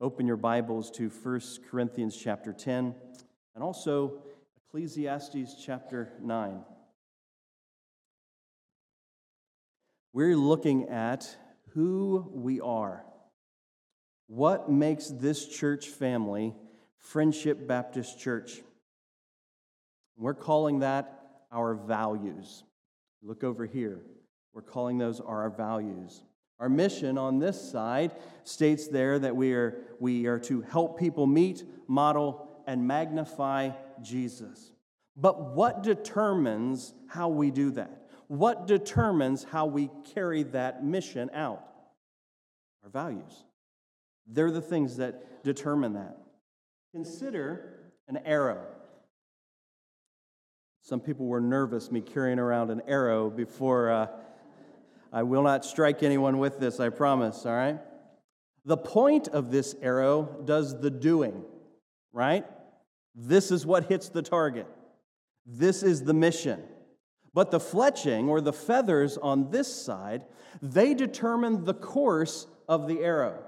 open your Bibles to 1 Corinthians chapter 10 and also Ecclesiastes chapter 9. We're looking at who we are. What makes this church family Friendship Baptist Church? We're calling that our values. Look over here. We're calling those our values. Our mission on this side states there that we are, we are to help people meet, model, and magnify Jesus. But what determines how we do that? What determines how we carry that mission out? Our values. They're the things that determine that. Consider an arrow. Some people were nervous me carrying around an arrow before. Uh, I will not strike anyone with this, I promise, all right? The point of this arrow does the doing, right? This is what hits the target. This is the mission. But the fletching or the feathers on this side, they determine the course of the arrow.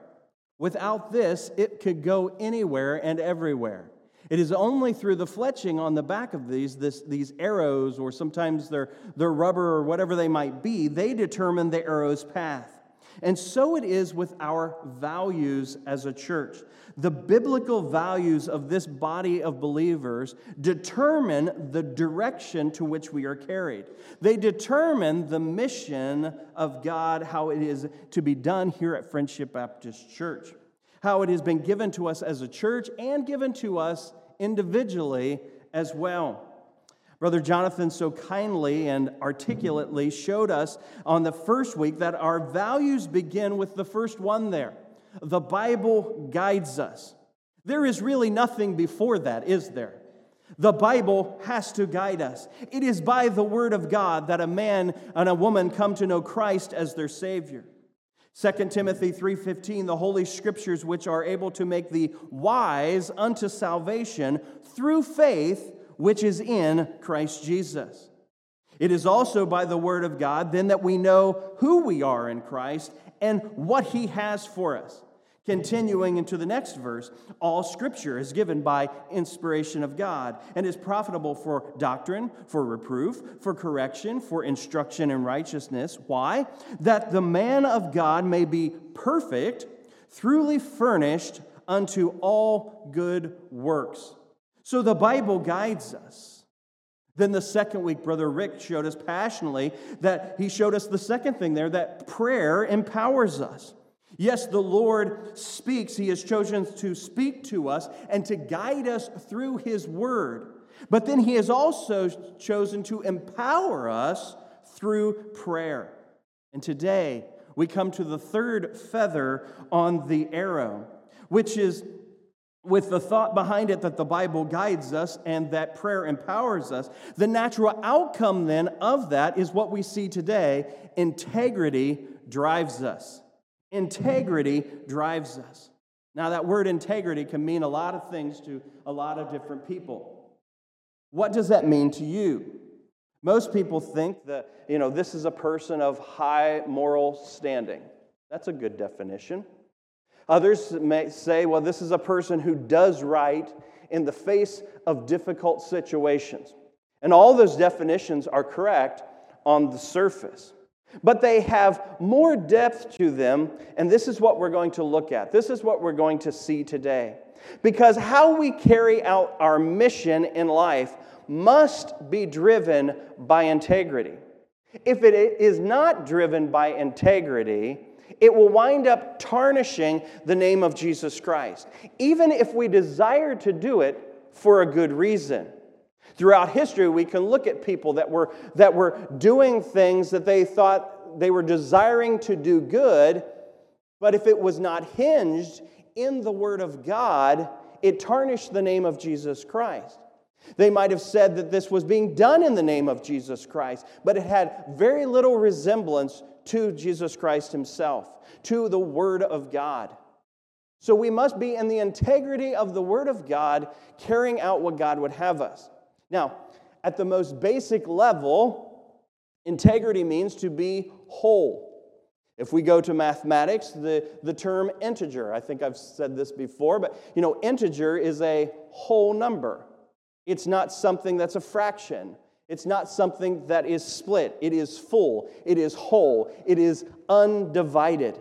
Without this, it could go anywhere and everywhere. It is only through the fletching on the back of these, this, these arrows, or sometimes they're, they're rubber or whatever they might be, they determine the arrow's path. And so it is with our values as a church. The biblical values of this body of believers determine the direction to which we are carried. They determine the mission of God, how it is to be done here at Friendship Baptist Church, how it has been given to us as a church and given to us individually as well. Brother Jonathan so kindly and articulately showed us on the first week that our values begin with the first one there. The Bible guides us. There is really nothing before that, is there? The Bible has to guide us. It is by the Word of God that a man and a woman come to know Christ as their Savior. 2 Timothy 3:15 the holy scriptures which are able to make thee wise unto salvation through faith which is in Christ Jesus. It is also by the word of God then that we know who we are in Christ and what he has for us. Continuing into the next verse, all scripture is given by inspiration of God and is profitable for doctrine, for reproof, for correction, for instruction in righteousness. Why? That the man of God may be perfect, truly furnished unto all good works. So the Bible guides us. Then the second week, Brother Rick showed us passionately that he showed us the second thing there that prayer empowers us. Yes, the Lord speaks. He has chosen to speak to us and to guide us through His Word. But then He has also chosen to empower us through prayer. And today, we come to the third feather on the arrow, which is with the thought behind it that the Bible guides us and that prayer empowers us, the natural outcome then of that is what we see today integrity drives us. Integrity drives us. Now, that word integrity can mean a lot of things to a lot of different people. What does that mean to you? Most people think that, you know, this is a person of high moral standing. That's a good definition. Others may say, well, this is a person who does right in the face of difficult situations. And all those definitions are correct on the surface. But they have more depth to them, and this is what we're going to look at. This is what we're going to see today. Because how we carry out our mission in life must be driven by integrity. If it is not driven by integrity, it will wind up tarnishing the name of Jesus Christ, even if we desire to do it for a good reason. Throughout history, we can look at people that were, that were doing things that they thought they were desiring to do good, but if it was not hinged in the Word of God, it tarnished the name of Jesus Christ. They might have said that this was being done in the name of Jesus Christ, but it had very little resemblance to Jesus Christ Himself, to the Word of God. So we must be in the integrity of the Word of God, carrying out what God would have us. Now, at the most basic level, integrity means to be whole. If we go to mathematics, the, the term integer, I think I've said this before, but you know, integer is a whole number. It's not something that's a fraction. It's not something that is split. It is full. It is whole. It is undivided.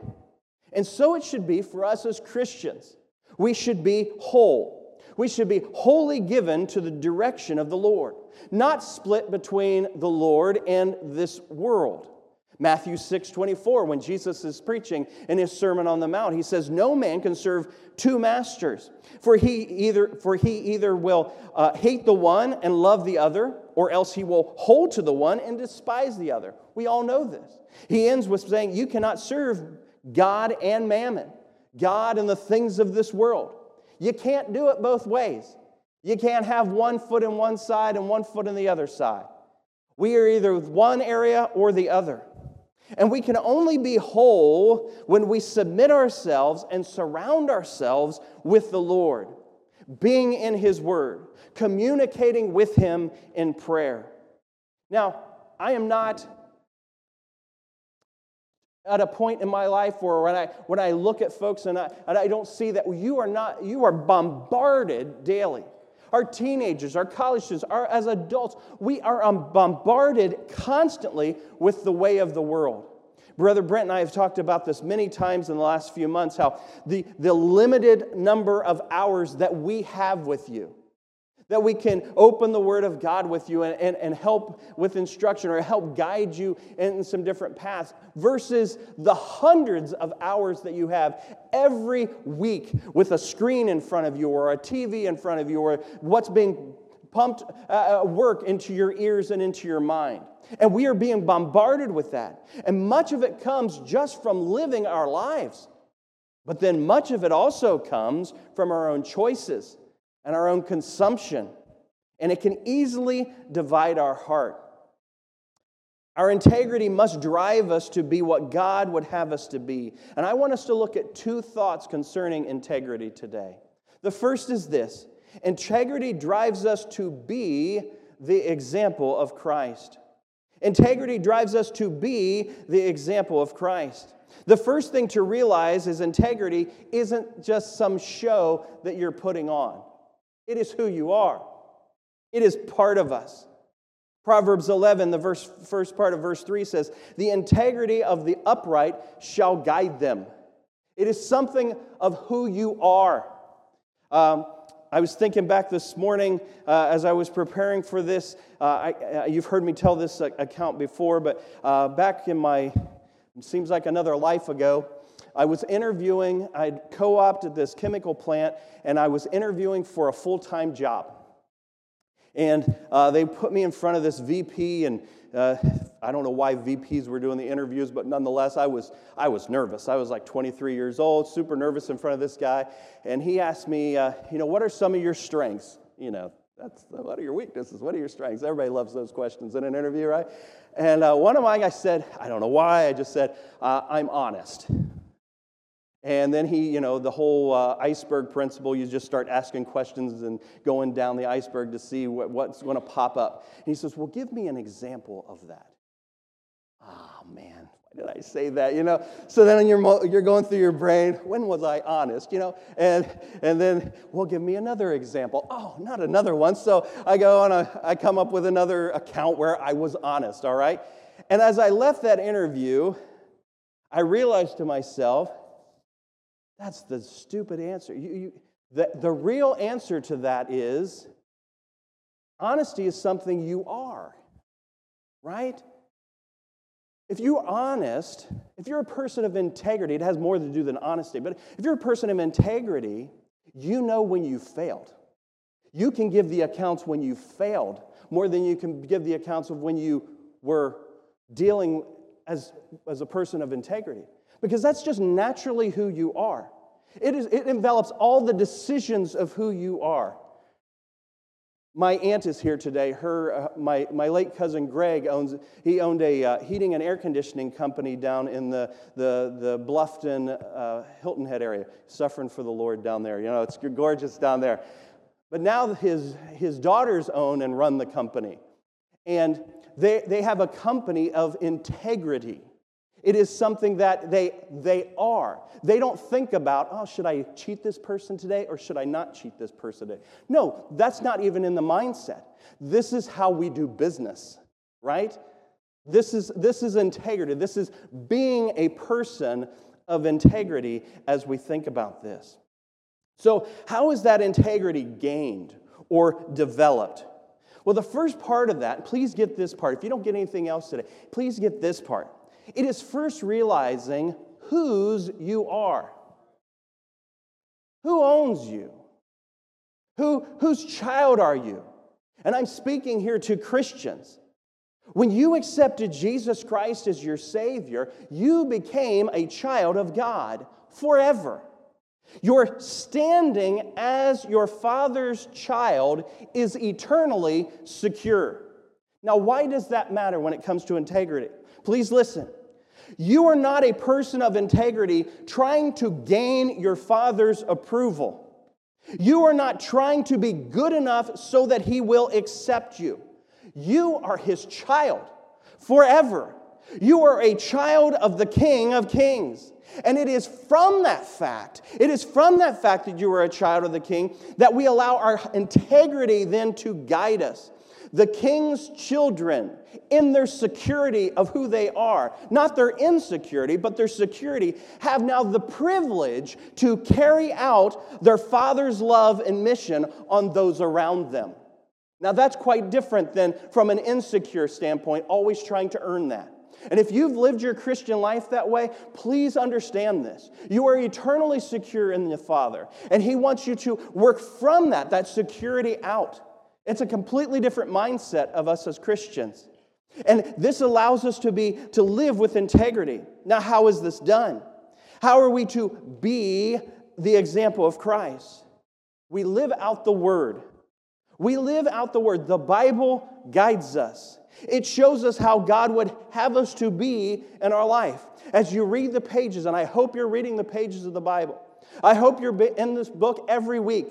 And so it should be for us as Christians. We should be whole. We should be wholly given to the direction of the Lord, not split between the Lord and this world. Matthew 6 24, when Jesus is preaching in his Sermon on the Mount, he says, No man can serve two masters, for he either, for he either will uh, hate the one and love the other, or else he will hold to the one and despise the other. We all know this. He ends with saying, You cannot serve God and mammon, God and the things of this world. You can't do it both ways. You can't have one foot in one side and one foot in the other side. We are either one area or the other. And we can only be whole when we submit ourselves and surround ourselves with the Lord, being in His Word, communicating with Him in prayer. Now, I am not at a point in my life where when I, when I look at folks and I, and I don't see that you are not, you are bombarded daily our teenagers, our college students, our, as adults, we are um, bombarded constantly with the way of the world. Brother Brent and I have talked about this many times in the last few months how the, the limited number of hours that we have with you that we can open the Word of God with you and, and, and help with instruction or help guide you in some different paths versus the hundreds of hours that you have every week with a screen in front of you or a TV in front of you or what's being pumped uh, uh, work into your ears and into your mind. And we are being bombarded with that. And much of it comes just from living our lives. But then much of it also comes from our own choices and our own consumption, and it can easily divide our heart. Our integrity must drive us to be what God would have us to be. And I want us to look at two thoughts concerning integrity today. The first is this integrity drives us to be the example of Christ. Integrity drives us to be the example of Christ. The first thing to realize is integrity isn't just some show that you're putting on. It is who you are, it is part of us. Proverbs 11, the verse, first part of verse 3 says, The integrity of the upright shall guide them. It is something of who you are. Um, I was thinking back this morning uh, as I was preparing for this. Uh, I, uh, you've heard me tell this account before, but uh, back in my, seems like another life ago, I was interviewing, I'd co opted this chemical plant, and I was interviewing for a full time job. And uh, they put me in front of this VP, and uh, I don't know why VPs were doing the interviews, but nonetheless, I was, I was nervous. I was like 23 years old, super nervous in front of this guy. And he asked me, uh, you know, what are some of your strengths? You know, that's what are your weaknesses? What are your strengths? Everybody loves those questions in an interview, right? And uh, one of mine, I said, I don't know why, I just said, uh, I'm honest. And then he, you know, the whole uh, iceberg principle, you just start asking questions and going down the iceberg to see what, what's going to pop up. And he says, Well, give me an example of that. Oh, man, why did I say that? You know, so then you're, you're going through your brain, when was I honest? You know, and, and then, well, give me another example. Oh, not another one. So I go and I, I come up with another account where I was honest, all right? And as I left that interview, I realized to myself, that's the stupid answer. You, you, the, the real answer to that is honesty is something you are, right? If you're honest, if you're a person of integrity, it has more to do than honesty, but if you're a person of integrity, you know when you failed. You can give the accounts when you failed more than you can give the accounts of when you were dealing as, as a person of integrity because that's just naturally who you are. It, is, it envelops all the decisions of who you are. My aunt is here today. Her, uh, my, my late cousin Greg owns, he owned a uh, heating and air conditioning company down in the, the, the Bluffton, uh, Hilton Head area, suffering for the Lord down there. You know, it's gorgeous down there. But now his, his daughters own and run the company. And they, they have a company of integrity. It is something that they, they are. They don't think about, oh, should I cheat this person today or should I not cheat this person today? No, that's not even in the mindset. This is how we do business, right? This is, this is integrity. This is being a person of integrity as we think about this. So, how is that integrity gained or developed? Well, the first part of that, please get this part. If you don't get anything else today, please get this part. It is first realizing whose you are. Who owns you? Who, whose child are you? And I'm speaking here to Christians. When you accepted Jesus Christ as your Savior, you became a child of God forever. Your standing as your Father's child is eternally secure. Now, why does that matter when it comes to integrity? Please listen. You are not a person of integrity trying to gain your father's approval. You are not trying to be good enough so that he will accept you. You are his child forever. You are a child of the King of Kings. And it is from that fact, it is from that fact that you are a child of the King that we allow our integrity then to guide us the king's children in their security of who they are, not their insecurity, but their security, have now the privilege to carry out their father's love and mission on those around them. Now, that's quite different than from an insecure standpoint, always trying to earn that. And if you've lived your Christian life that way, please understand this. You are eternally secure in the Father, and He wants you to work from that, that security out. It's a completely different mindset of us as Christians. And this allows us to be to live with integrity. Now, how is this done? How are we to be the example of Christ? We live out the word. We live out the word. The Bible guides us. It shows us how God would have us to be in our life. As you read the pages, and I hope you're reading the pages of the Bible, I hope you're in this book every week.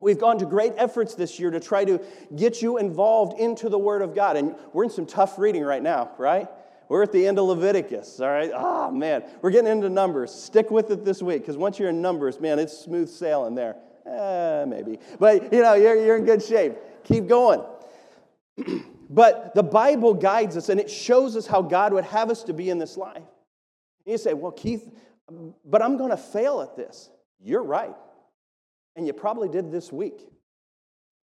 We've gone to great efforts this year to try to get you involved into the Word of God. And we're in some tough reading right now, right? We're at the end of Leviticus, all right? Oh, man. We're getting into Numbers. Stick with it this week, because once you're in Numbers, man, it's smooth sailing there. Eh, maybe. But, you know, you're, you're in good shape. Keep going. but the Bible guides us, and it shows us how God would have us to be in this life. And you say, well, Keith, but I'm going to fail at this. You're right and you probably did this week.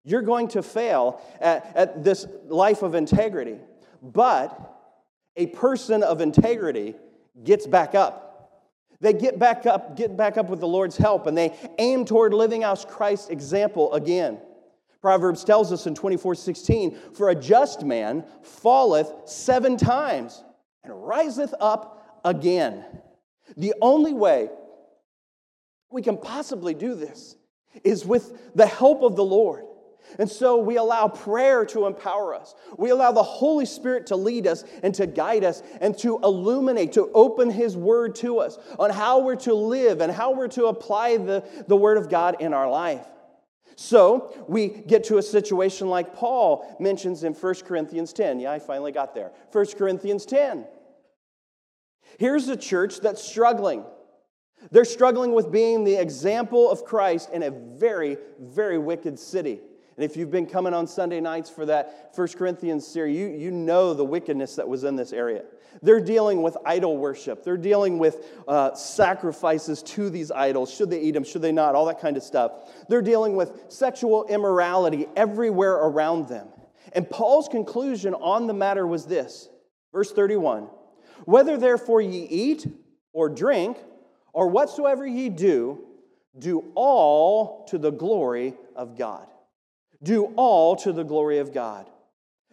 You're going to fail at, at this life of integrity, but a person of integrity gets back up. They get back up, get back up with the Lord's help, and they aim toward living out Christ's example again. Proverbs tells us in 24 16, for a just man falleth seven times and riseth up again. The only way we can possibly do this is with the help of the Lord. And so we allow prayer to empower us. We allow the Holy Spirit to lead us and to guide us and to illuminate, to open His Word to us on how we're to live and how we're to apply the, the Word of God in our life. So we get to a situation like Paul mentions in 1 Corinthians 10. Yeah, I finally got there. 1 Corinthians 10. Here's a church that's struggling. They're struggling with being the example of Christ in a very, very wicked city. And if you've been coming on Sunday nights for that 1 Corinthians series, you, you know the wickedness that was in this area. They're dealing with idol worship. They're dealing with uh, sacrifices to these idols. Should they eat them? Should they not? All that kind of stuff. They're dealing with sexual immorality everywhere around them. And Paul's conclusion on the matter was this verse 31 Whether therefore ye eat or drink, or whatsoever ye do, do all to the glory of God. Do all to the glory of God.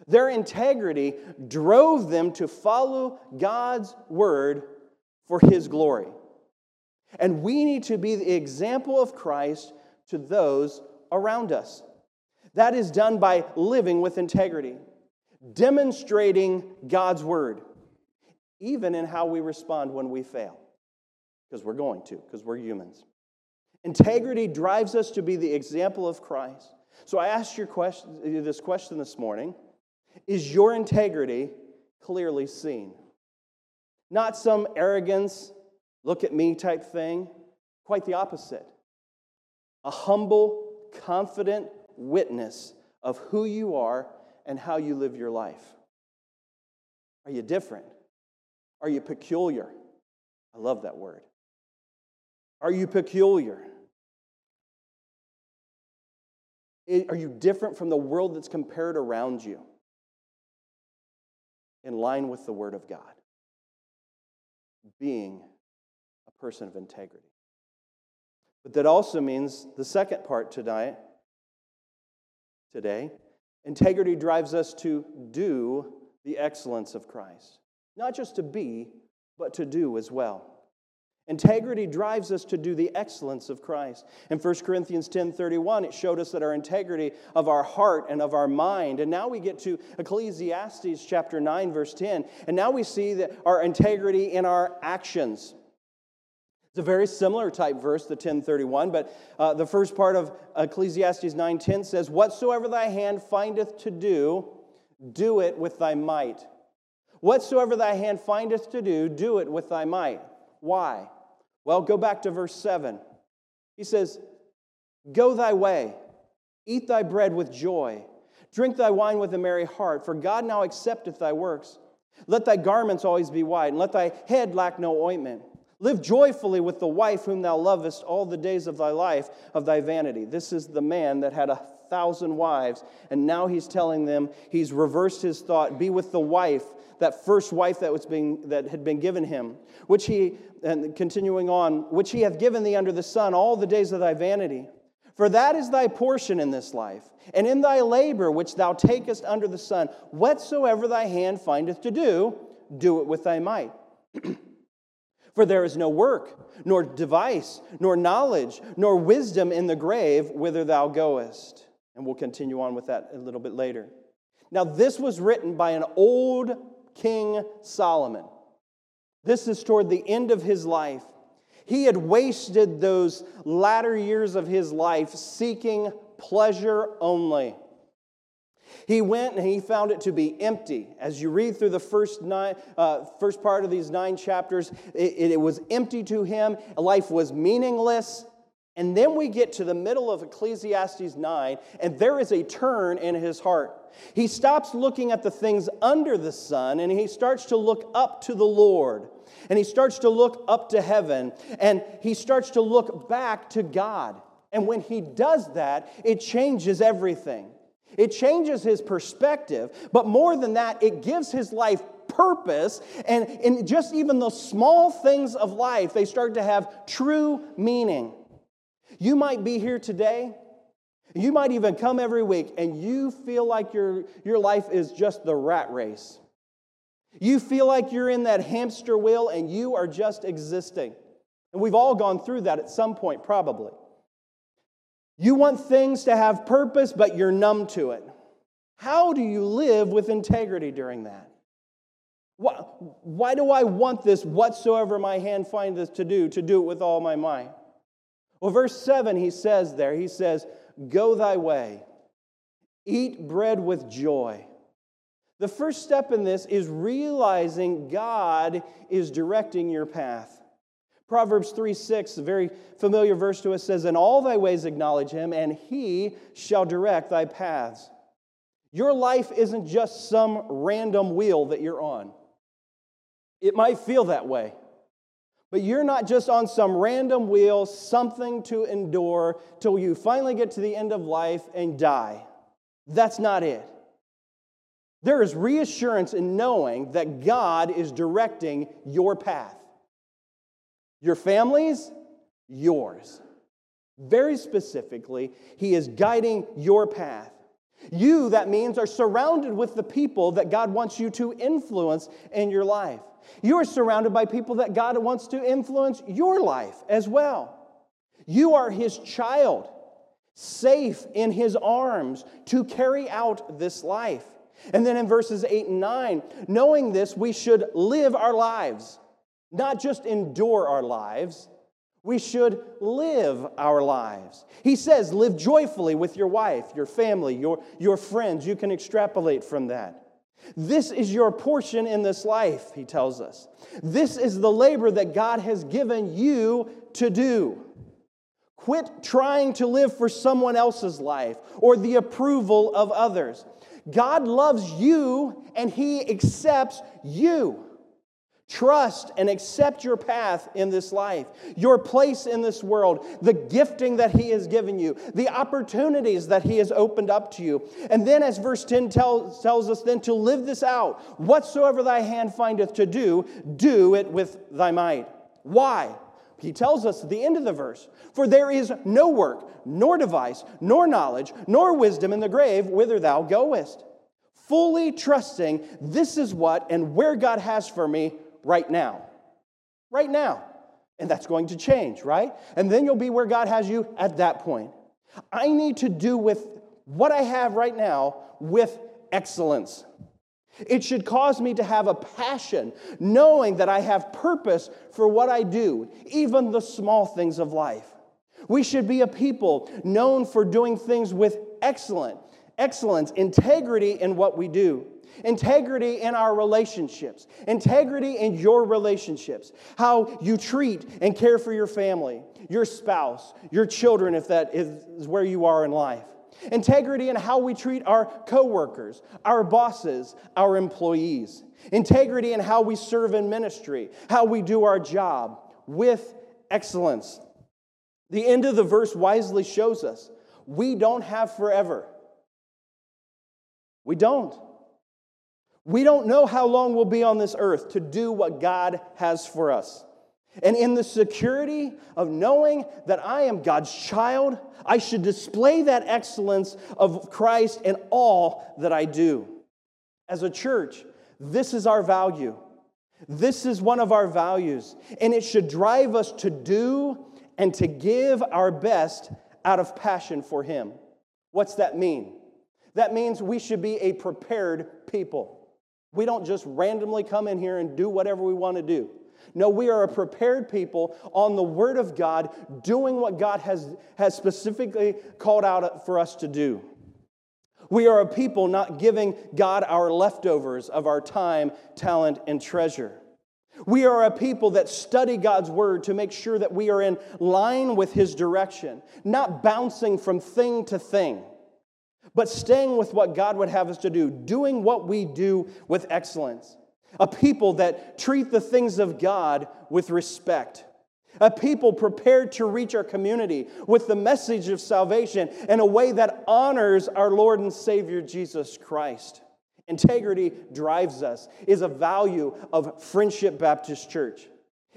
Their integrity drove them to follow God's word for his glory. And we need to be the example of Christ to those around us. That is done by living with integrity, demonstrating God's word, even in how we respond when we fail because we're going to, because we're humans. Integrity drives us to be the example of Christ. So I asked your question, this question this morning Is your integrity clearly seen? not some arrogance, look at me type thing. Quite the opposite. A humble, confident witness of who you are and how you live your life. Are you different? Are you peculiar? I love that word. Are you peculiar? Are you different from the world that's compared around you? In line with the Word of God. Being a person of integrity. But that also means the second part tonight, today, integrity drives us to do the excellence of Christ. Not just to be, but to do as well. Integrity drives us to do the excellence of Christ. In 1 Corinthians 10:31, it showed us that our integrity of our heart and of our mind. And now we get to Ecclesiastes chapter 9 verse 10, and now we see that our integrity in our actions. It's a very similar type verse, the 1031, but uh, the first part of Ecclesiastes 9:10 says, "Whatsoever thy hand findeth to do, do it with thy might." Whatsoever thy hand findeth to do, do it with thy might. Why? Well, go back to verse 7. He says, Go thy way, eat thy bread with joy, drink thy wine with a merry heart, for God now accepteth thy works. Let thy garments always be white, and let thy head lack no ointment. Live joyfully with the wife whom thou lovest all the days of thy life of thy vanity. This is the man that had a thousand wives, and now he's telling them he's reversed his thought be with the wife, that first wife that, was being, that had been given him, which he, and continuing on, which he hath given thee under the sun all the days of thy vanity. For that is thy portion in this life, and in thy labor which thou takest under the sun, whatsoever thy hand findeth to do, do it with thy might. For there is no work, nor device, nor knowledge, nor wisdom in the grave whither thou goest. And we'll continue on with that a little bit later. Now, this was written by an old King Solomon. This is toward the end of his life. He had wasted those latter years of his life seeking pleasure only. He went and he found it to be empty. As you read through the first, nine, uh, first part of these nine chapters, it, it was empty to him. Life was meaningless. And then we get to the middle of Ecclesiastes 9, and there is a turn in his heart. He stops looking at the things under the sun and he starts to look up to the Lord. And he starts to look up to heaven and he starts to look back to God. And when he does that, it changes everything. It changes his perspective, but more than that, it gives his life purpose. And in just even the small things of life, they start to have true meaning. You might be here today. You might even come every week and you feel like your, your life is just the rat race. You feel like you're in that hamster wheel and you are just existing. And we've all gone through that at some point, probably. You want things to have purpose, but you're numb to it. How do you live with integrity during that? Why, why do I want this whatsoever my hand findeth to do, to do it with all my might? Well, verse 7, he says there, he says, Go thy way, eat bread with joy. The first step in this is realizing God is directing your path. Proverbs 3 6, a very familiar verse to us, says, In all thy ways acknowledge him, and he shall direct thy paths. Your life isn't just some random wheel that you're on. It might feel that way. But you're not just on some random wheel, something to endure till you finally get to the end of life and die. That's not it. There is reassurance in knowing that God is directing your path. Your family's, yours. Very specifically, He is guiding your path. You, that means, are surrounded with the people that God wants you to influence in your life. You are surrounded by people that God wants to influence your life as well. You are His child, safe in His arms to carry out this life. And then in verses 8 and 9, knowing this, we should live our lives not just endure our lives, we should live our lives. He says, live joyfully with your wife, your family, your, your friends. You can extrapolate from that. This is your portion in this life, he tells us. This is the labor that God has given you to do. Quit trying to live for someone else's life or the approval of others. God loves you and he accepts you. Trust and accept your path in this life, your place in this world, the gifting that He has given you, the opportunities that He has opened up to you. And then, as verse 10 tells, tells us, then to live this out, whatsoever thy hand findeth to do, do it with thy might. Why? He tells us at the end of the verse, For there is no work, nor device, nor knowledge, nor wisdom in the grave whither thou goest. Fully trusting this is what and where God has for me right now. Right now. And that's going to change, right? And then you'll be where God has you at that point. I need to do with what I have right now with excellence. It should cause me to have a passion, knowing that I have purpose for what I do, even the small things of life. We should be a people known for doing things with excellent, excellence, integrity in what we do integrity in our relationships, integrity in your relationships, how you treat and care for your family, your spouse, your children, if that is where you are in life. Integrity in how we treat our coworkers, our bosses, our employees. Integrity in how we serve in ministry, how we do our job with excellence. The end of the verse wisely shows us we don't have forever. We don't. We don't know how long we'll be on this earth to do what God has for us. And in the security of knowing that I am God's child, I should display that excellence of Christ in all that I do. As a church, this is our value. This is one of our values, and it should drive us to do and to give our best out of passion for Him. What's that mean? That means we should be a prepared people. We don't just randomly come in here and do whatever we want to do. No, we are a prepared people on the Word of God, doing what God has, has specifically called out for us to do. We are a people not giving God our leftovers of our time, talent, and treasure. We are a people that study God's Word to make sure that we are in line with His direction, not bouncing from thing to thing but staying with what God would have us to do, doing what we do with excellence. A people that treat the things of God with respect. A people prepared to reach our community with the message of salvation in a way that honors our Lord and Savior Jesus Christ. Integrity drives us, is a value of Friendship Baptist Church.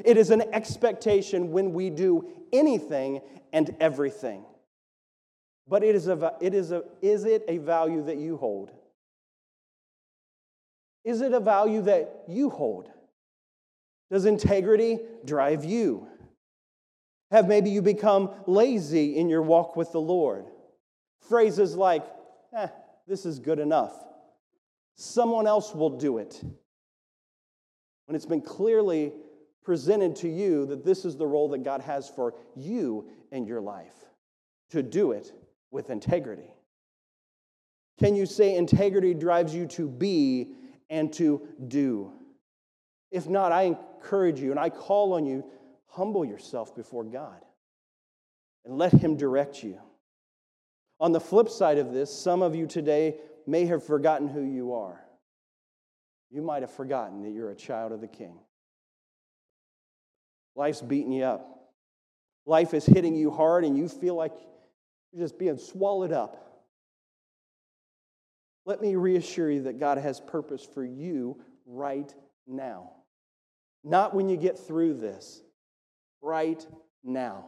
It is an expectation when we do anything and everything. But it is, a, it is, a, is it a value that you hold? Is it a value that you hold? Does integrity drive you? Have maybe you become lazy in your walk with the Lord? Phrases like, eh, this is good enough. Someone else will do it. When it's been clearly presented to you that this is the role that God has for you in your life, to do it with integrity? Can you say integrity drives you to be and to do? If not, I encourage you and I call on you humble yourself before God and let Him direct you. On the flip side of this, some of you today may have forgotten who you are. You might have forgotten that you're a child of the King. Life's beating you up. Life is hitting you hard, and you feel like you're just being swallowed up. Let me reassure you that God has purpose for you right now. Not when you get through this, right now.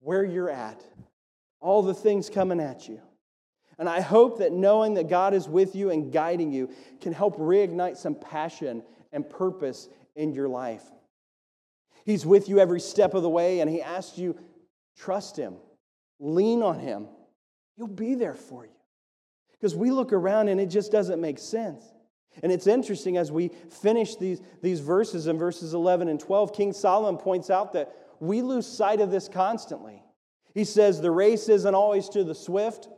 Where you're at, all the things coming at you. And I hope that knowing that God is with you and guiding you can help reignite some passion and purpose in your life. He's with you every step of the way, and He asks you, trust Him. Lean on Him. He'll be there for you. Because we look around and it just doesn't make sense. And it's interesting as we finish these, these verses in verses 11 and 12, King Solomon points out that we lose sight of this constantly. He says, The race isn't always to the swift,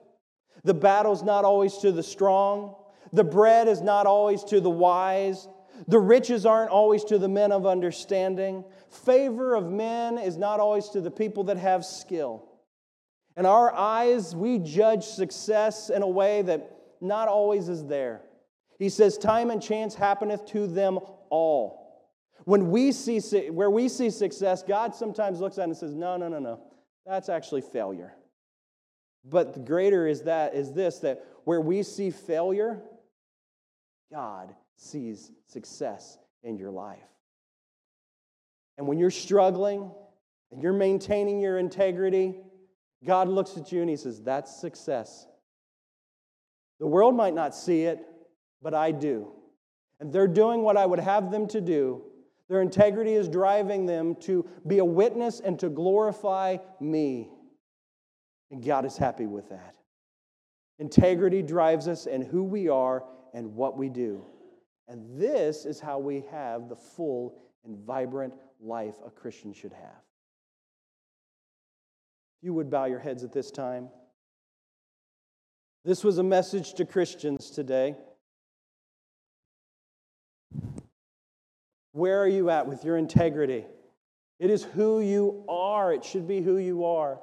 the battle's not always to the strong, The bread is not always to the wise. The riches aren't always to the men of understanding. Favor of men is not always to the people that have skill. In our eyes, we judge success in a way that not always is there. He says, Time and chance happeneth to them all. When we see, where we see success, God sometimes looks at it and says, No, no, no, no. That's actually failure. But the greater is that is this that where we see failure, God sees success in your life. And when you're struggling and you're maintaining your integrity, God looks at you and he says, That's success. The world might not see it, but I do. And they're doing what I would have them to do. Their integrity is driving them to be a witness and to glorify me. And God is happy with that. Integrity drives us in who we are and what we do. And this is how we have the full and vibrant life a Christian should have. You would bow your heads at this time. This was a message to Christians today. Where are you at with your integrity? It is who you are. It should be who you are.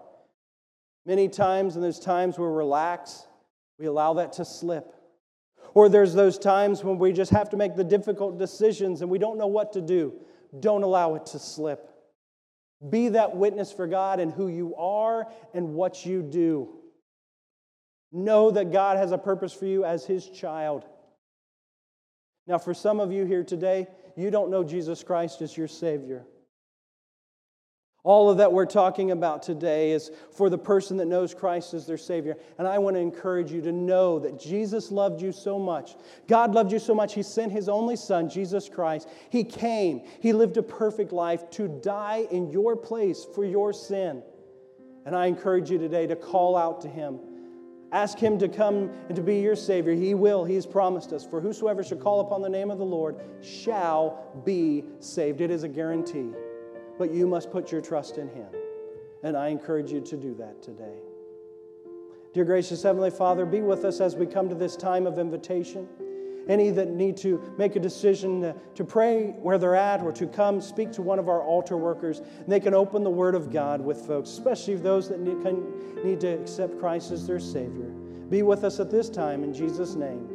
Many times, and there's times where we relax, we allow that to slip. Or there's those times when we just have to make the difficult decisions and we don't know what to do. Don't allow it to slip. Be that witness for God and who you are and what you do. Know that God has a purpose for you as His child. Now, for some of you here today, you don't know Jesus Christ as your Savior. All of that we're talking about today is for the person that knows Christ as their Savior. And I want to encourage you to know that Jesus loved you so much. God loved you so much, He sent His only Son, Jesus Christ. He came, He lived a perfect life to die in your place for your sin. And I encourage you today to call out to Him. Ask Him to come and to be your Savior. He will. He's promised us. For whosoever shall call upon the name of the Lord shall be saved. It is a guarantee but you must put your trust in Him. And I encourage you to do that today. Dear gracious Heavenly Father, be with us as we come to this time of invitation. Any that need to make a decision to, pray where they're at or to come speak to one of our altar workers, they can open the Word of God with folks, especially those that need to accept Christ as their Savior. Be with us at this time in Jesus' name.